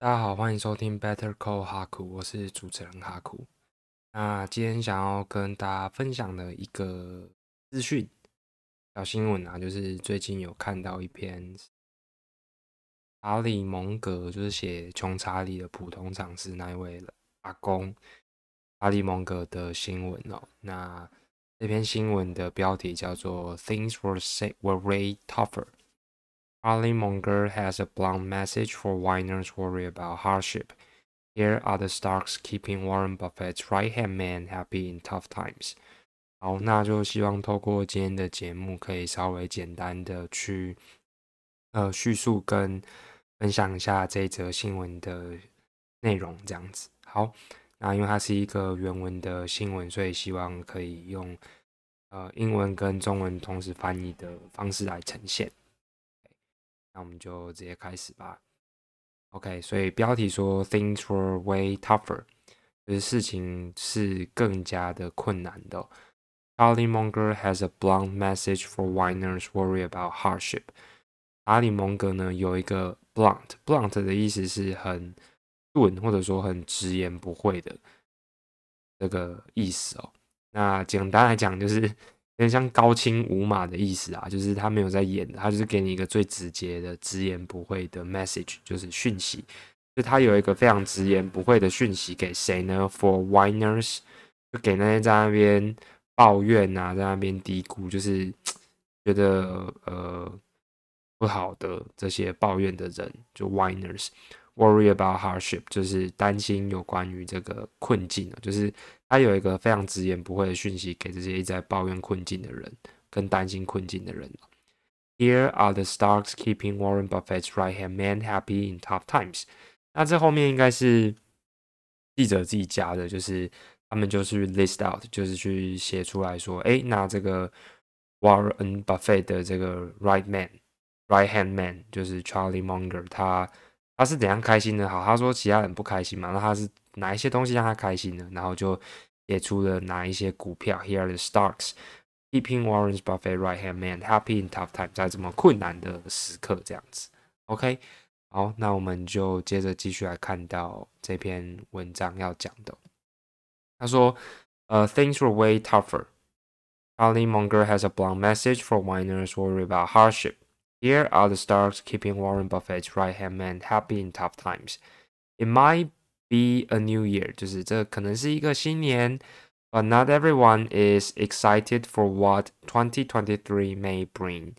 大家好，欢迎收听 Better Call 哈库，我是主持人哈库。那今天想要跟大家分享的一个资讯小新闻啊，就是最近有看到一篇查理蒙格，就是写《穷查理的普通常识》那一位阿公查理蒙格的新闻哦。那这篇新闻的标题叫做 “Things were say were way tougher”。Charlie Munger has a blunt message for whiners worried about hardship. Here are the stocks keeping Warren Buffett's right-hand man happy in tough times. 好，那就希望透过今天的节目，可以稍微简单的去呃叙述跟分享一下这则新闻的内容，这样子。好，那因为它是一个原文的新闻，所以希望可以用呃英文跟中文同时翻译的方式来呈现。那我们就直接开始吧。OK，所以标题说 Things were way tougher，就是事情是更加的困难的。Charlie Munger has a blunt message for whiners worry about hardship。查理蒙格呢有一个 blunt，blunt 的意思是很钝或者说很直言不讳的这个意思哦。那简单来讲就是。有点像高清无码的意思啊，就是他没有在演的，他就是给你一个最直接的、直言不讳的 message，就是讯息。就他有一个非常直言不讳的讯息给谁呢？For whiners，就给那些在那边抱怨啊，在那边嘀咕，就是 觉得呃不好的这些抱怨的人，就 whiners。Worry about hardship，就是担心有关于这个困境就是他有一个非常直言不讳的讯息给这些一直在抱怨困境的人跟担心困境的人。Here are the stocks keeping Warren Buffett's right-hand man happy in tough times。那这后面应该是记者自己加的，就是他们就是 list out，就是去写出来说，哎，那这个 Warren Buffett 的这个 right man，right-hand man，就是 Charlie Munger，他。他是怎样开心的？好，他说其他人不开心嘛，那他是哪一些东西让他开心呢？然后就写出了哪一些股票。Here are the stocks keeping Warren Buffett right hand man happy in tough times，在这么困难的时刻，这样子。OK，好，那我们就接着继续来看到这篇文章要讲的。他说，呃，Things were way tougher. Charlie Munger has a blunt message for whiners worried about hardship. Here are the stars keeping Warren Buffett's right-hand man happy in tough times. It might be a new year，就是这可能是一个新年，but not everyone is excited for what 2023 may bring。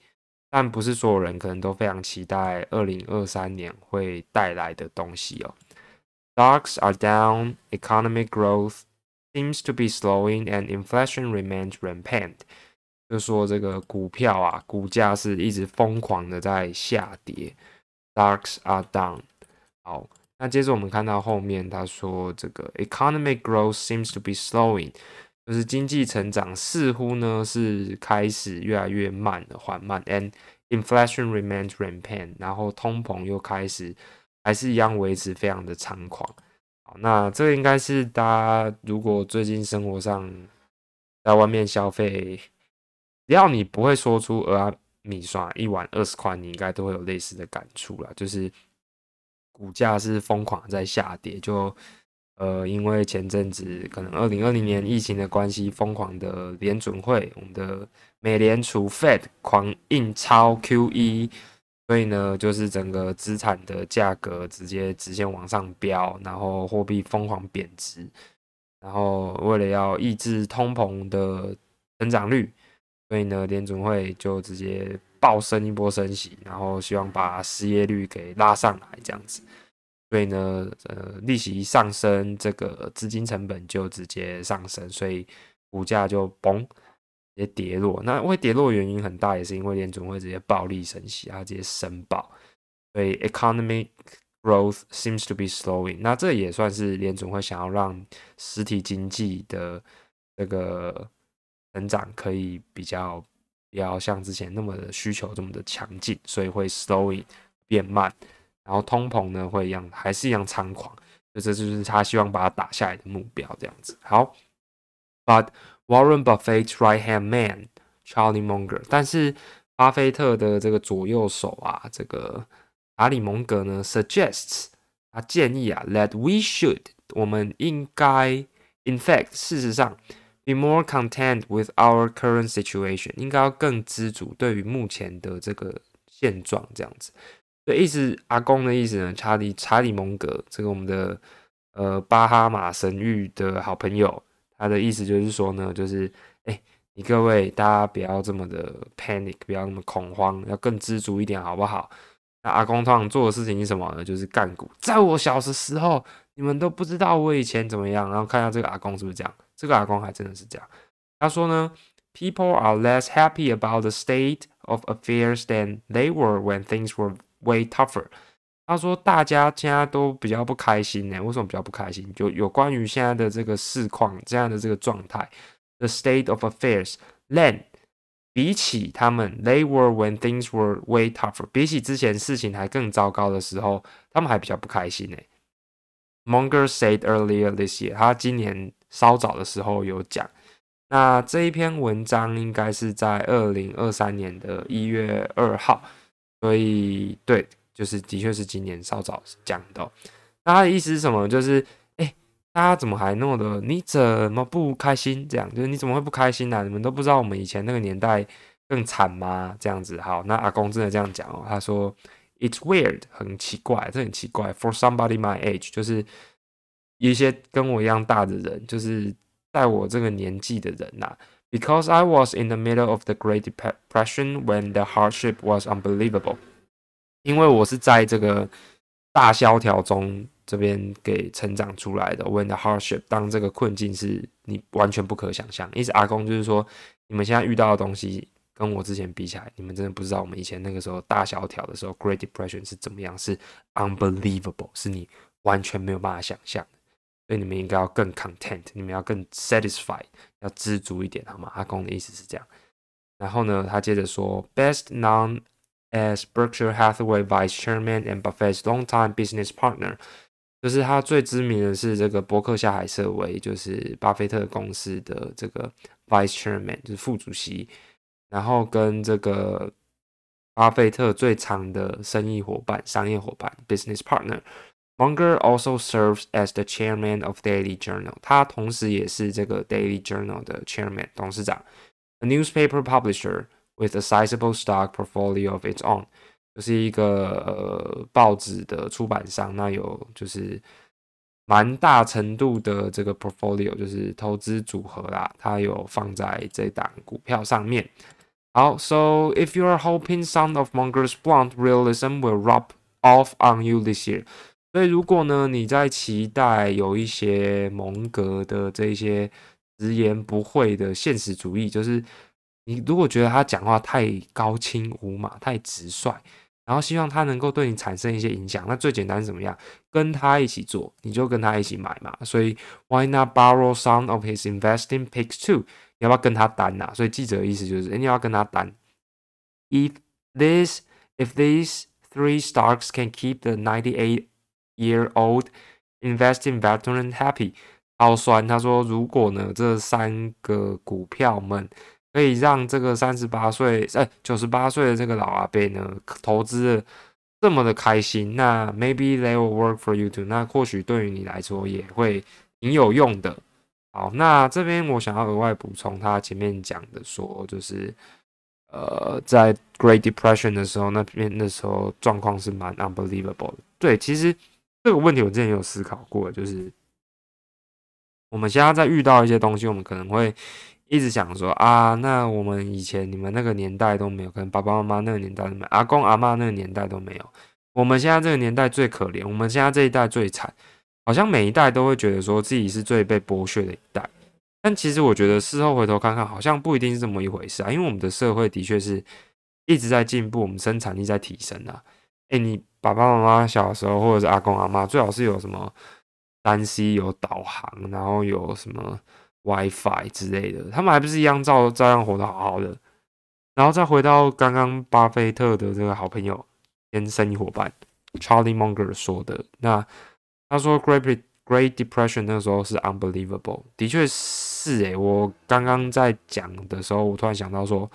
但不是所有人可能都非常期待二零二三年会带来的东西哦。Stocks are down, economic growth seems to be slowing, and inflation remains rampant. 就说这个股票啊，股价是一直疯狂的在下跌，stocks are down。好， 那接着我们看到后面，他说这个 economic growth seems to be slowing，就是经济成长似乎呢是开始越来越慢了，缓慢，and inflation remains rampant，然后通膨又开始还是一样维持非常的猖狂。好，那这个应该是大家如果最近生活上在外面消费。只要你不会说出“阿米刷一碗二十块”，你应该都会有类似的感触了。就是股价是疯狂在下跌，就呃，因为前阵子可能二零二零年疫情的关系，疯狂的联准会，我们的美联储 Fed 狂印钞 QE，所以呢，就是整个资产的价格直接直线往上飙，然后货币疯狂贬值，然后为了要抑制通膨的增长率。所以呢，联准会就直接暴升一波升息，然后希望把失业率给拉上来，这样子。所以呢，呃，利息一上升，这个资金成本就直接上升，所以股价就嘣，直接跌落。那会跌落原因很大，也是因为联总会直接暴力升息，它直接升爆。所以 economic growth seems to be slowing。那这也算是联总会想要让实体经济的这个。成长可以比较不要像之前那么的需求这么的强劲，所以会 slowing 变慢，然后通膨呢会一样还是一样猖狂，就这就是他希望把它打下来的目标这样子。好，But Warren Buffett's right hand man Charlie Munger，但是巴菲特的这个左右手啊，这个查理蒙格呢 suggests 他建议啊，that we should，我们应该，in fact，事实上，be more content with our current situation，应该要更知足对于目前的这个现状这样子。所以意思，阿公的意思呢？查理查理蒙格，这个我们的呃巴哈马神域的好朋友，他的意思就是说呢，就是哎，你各位大家不要这么的 panic，不要那么恐慌，要更知足一点，好不好？那阿公通常做的事情是什么呢？就是干股。在我小的时候，你们都不知道我以前怎么样。然后看一下这个阿公是不是这样？这个阿公还真的是这样。他说呢，People are less happy about the state of affairs than they were when things were way tougher。他说大家现在都比较不开心呢。为什么比较不开心？就有关于现在的这个市况，这样的这个状态，the state of affairs then。比起他们，they were when things were way tougher。比起之前事情还更糟糕的时候，他们还比较不开心呢。Monger said earlier this year，他今年 稍早的时候有讲。那这一篇文章应该是在二零二三年的一月二号，所以对，就是的确是今年稍早讲的。那他的意思是什么？就是。大家怎么还那么的？你怎么不开心？这样就是你怎么会不开心呢？你们都不知道我们以前那个年代更惨吗？这样子好，那阿公真的这样讲哦。他说：“It's weird，很奇怪，这很奇怪。For somebody my age，就是一些跟我一样大的人，就是在我这个年纪的人呐。Because I was in the middle of the Great Depression when the hardship was unbelievable，因为我是在这个大萧条中。”这边给成长出来的，when the hardship，当这个困境是你完全不可想象。意思阿公就是说，你们现在遇到的东西跟我之前比起来，你们真的不知道我们以前那个时候大萧条的时候，Great Depression 是怎么样，是 unbelievable，是你完全没有办法想象的。所以你们应该要更 content，你们要更 satisfied，要知足一点，好吗？阿公的意思是这样。然后呢，他接着说，best known as Berkshire Hathaway Vice Chairman and Buffett's longtime business partner。就是他最知名的是这个伯克夏海瑟威，就是巴菲特公司的这个 vice chairman，就是副主席，然后跟这个巴菲特最长的生意伙伴、商业伙伴 business partner。Munger also serves as the chairman of Daily Journal，他同时也是这个 Daily Journal 的 chairman 董事长，a newspaper publisher with a sizable stock portfolio of its own。就是一个呃报纸的出版商，那有就是蛮大程度的这个 portfolio，就是投资组合啦，它有放在这档股票上面。好，so if you are hoping some of Munger's blunt realism will rub off on you this year， 所以如果呢你在期待有一些蒙格的这些直言不讳的现实主义，就是你如果觉得他讲话太高清无码、太直率。然后希望他能够对你产生一些影响，那最简单是怎么样？跟他一起做，你就跟他一起买嘛。所以 Why not borrow some of his investing picks too？你要不要跟他单呐？所以记者的意思就是，你要跟他单。If this, if these three stocks can keep the ninety-eight Year old investing veteran happy，好酸。他说，如果呢，这三个股票们。可以让这个三十八岁、呃九十八岁的这个老阿伯呢，投资这么的开心，那 maybe they will work for you too。那或许对于你来说也会挺有用的。好，那这边我想要额外补充，他前面讲的说，就是呃，在 Great Depression 的时候，那边那时候状况是蛮 unbelievable 的。对，其实这个问题我之前有思考过，就是我们现在在遇到一些东西，我们可能会。一直想说啊，那我们以前你们那个年代都没有，可能爸爸妈妈那个年代都没有，阿公阿妈那个年代都没有。我们现在这个年代最可怜，我们现在这一代最惨，好像每一代都会觉得说自己是最被剥削的一代。但其实我觉得事后回头看看，好像不一定是这么一回事啊。因为我们的社会的确是一直在进步，我们生产力在提升啊。哎，你爸爸妈妈小时候或者是阿公阿妈，最好是有什么单 C 有导航，然后有什么。WiFi 之类的，他们还不是一样照照样活得好好的。然后再回到刚刚巴菲特的这个好朋友兼生意伙伴 Charlie Munger 说的，那他说 Great Great Depression 那时候是 unbelievable，的确是诶，我刚刚在讲的时候，我突然想到说，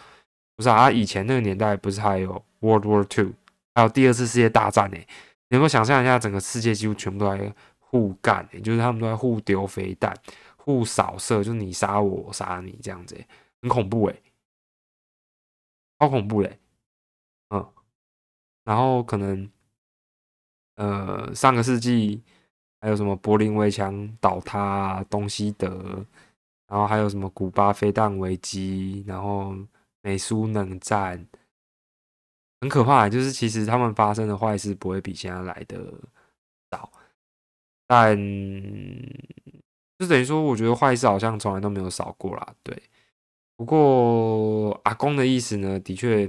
不是啊，以前那个年代不是还有 World War Two，还有第二次世界大战诶。能够想象一下，整个世界几乎全部都在互干，就是他们都在互丢飞弹、互扫射，就是你杀我，我杀你这样子，很恐怖诶，超恐怖嘞，嗯，然后可能，呃，上个世纪还有什么柏林围墙倒塌、东西德，然后还有什么古巴飞弹危机，然后美苏冷战。很可怕，就是其实他们发生的坏事不会比现在来的早，但就等于说，我觉得坏事好像从来都没有少过啦。对，不过阿公的意思呢，的确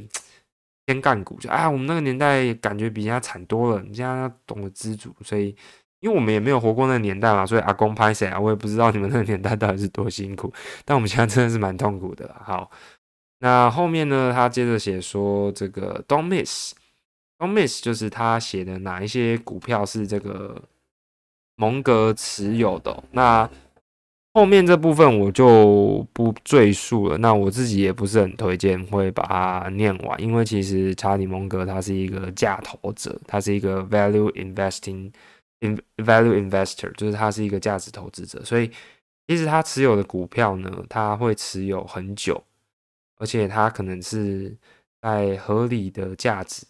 偏干股，就啊，我们那个年代感觉比人家惨多了。人家懂得知足，所以因为我们也没有活过那个年代嘛，所以阿公拍谁啊？我也不知道你们那个年代到底是多辛苦，但我们现在真的是蛮痛苦的。好。那后面呢？他接着写说，这个 Don't miss，Don't miss 就是他写的哪一些股票是这个蒙格持有的。那后面这部分我就不赘述了。那我自己也不是很推荐会把它念完，因为其实查理蒙格他是一个价投者，他是一个 value investing，in value investor，就是他是一个价值投资者。所以其实他持有的股票呢，他会持有很久。而且它可能是在合理的价值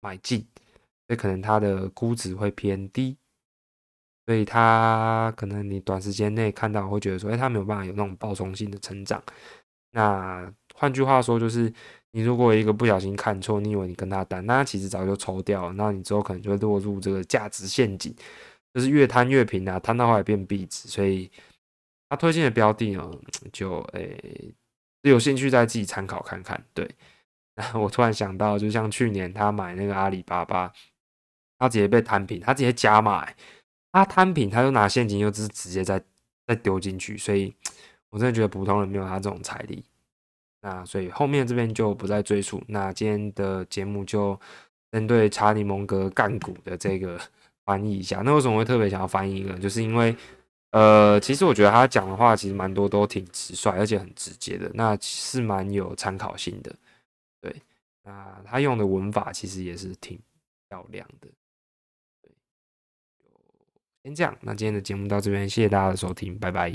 买进，所以可能它的估值会偏低，所以它可能你短时间内看到会觉得说，哎，它没有办法有那种爆冲性的成长。那换句话说，就是你如果一个不小心看错，你以为你跟他单，那其实早就抽掉了，那你之后可能就会落入这个价值陷阱，就是越贪越平啊，贪到后来变壁纸。所以他推荐的标的呢，就诶。有兴趣再自己参考看看。对，我突然想到，就像去年他买那个阿里巴巴，他直接被摊平，他直接加码，他摊平，他就拿现金又直直接再再丢进去，所以我真的觉得普通人没有他这种财力。那所以后面这边就不再赘述。那今天的节目就针对查理蒙格干股的这个翻译一下。那为什么会特别想要翻译呢？就是因为。呃，其实我觉得他讲的话其实蛮多都挺直率，而且很直接的，那是蛮有参考性的。对，那他用的文法其实也是挺漂亮的。对，先这样，那今天的节目到这边，谢谢大家的收听，拜拜。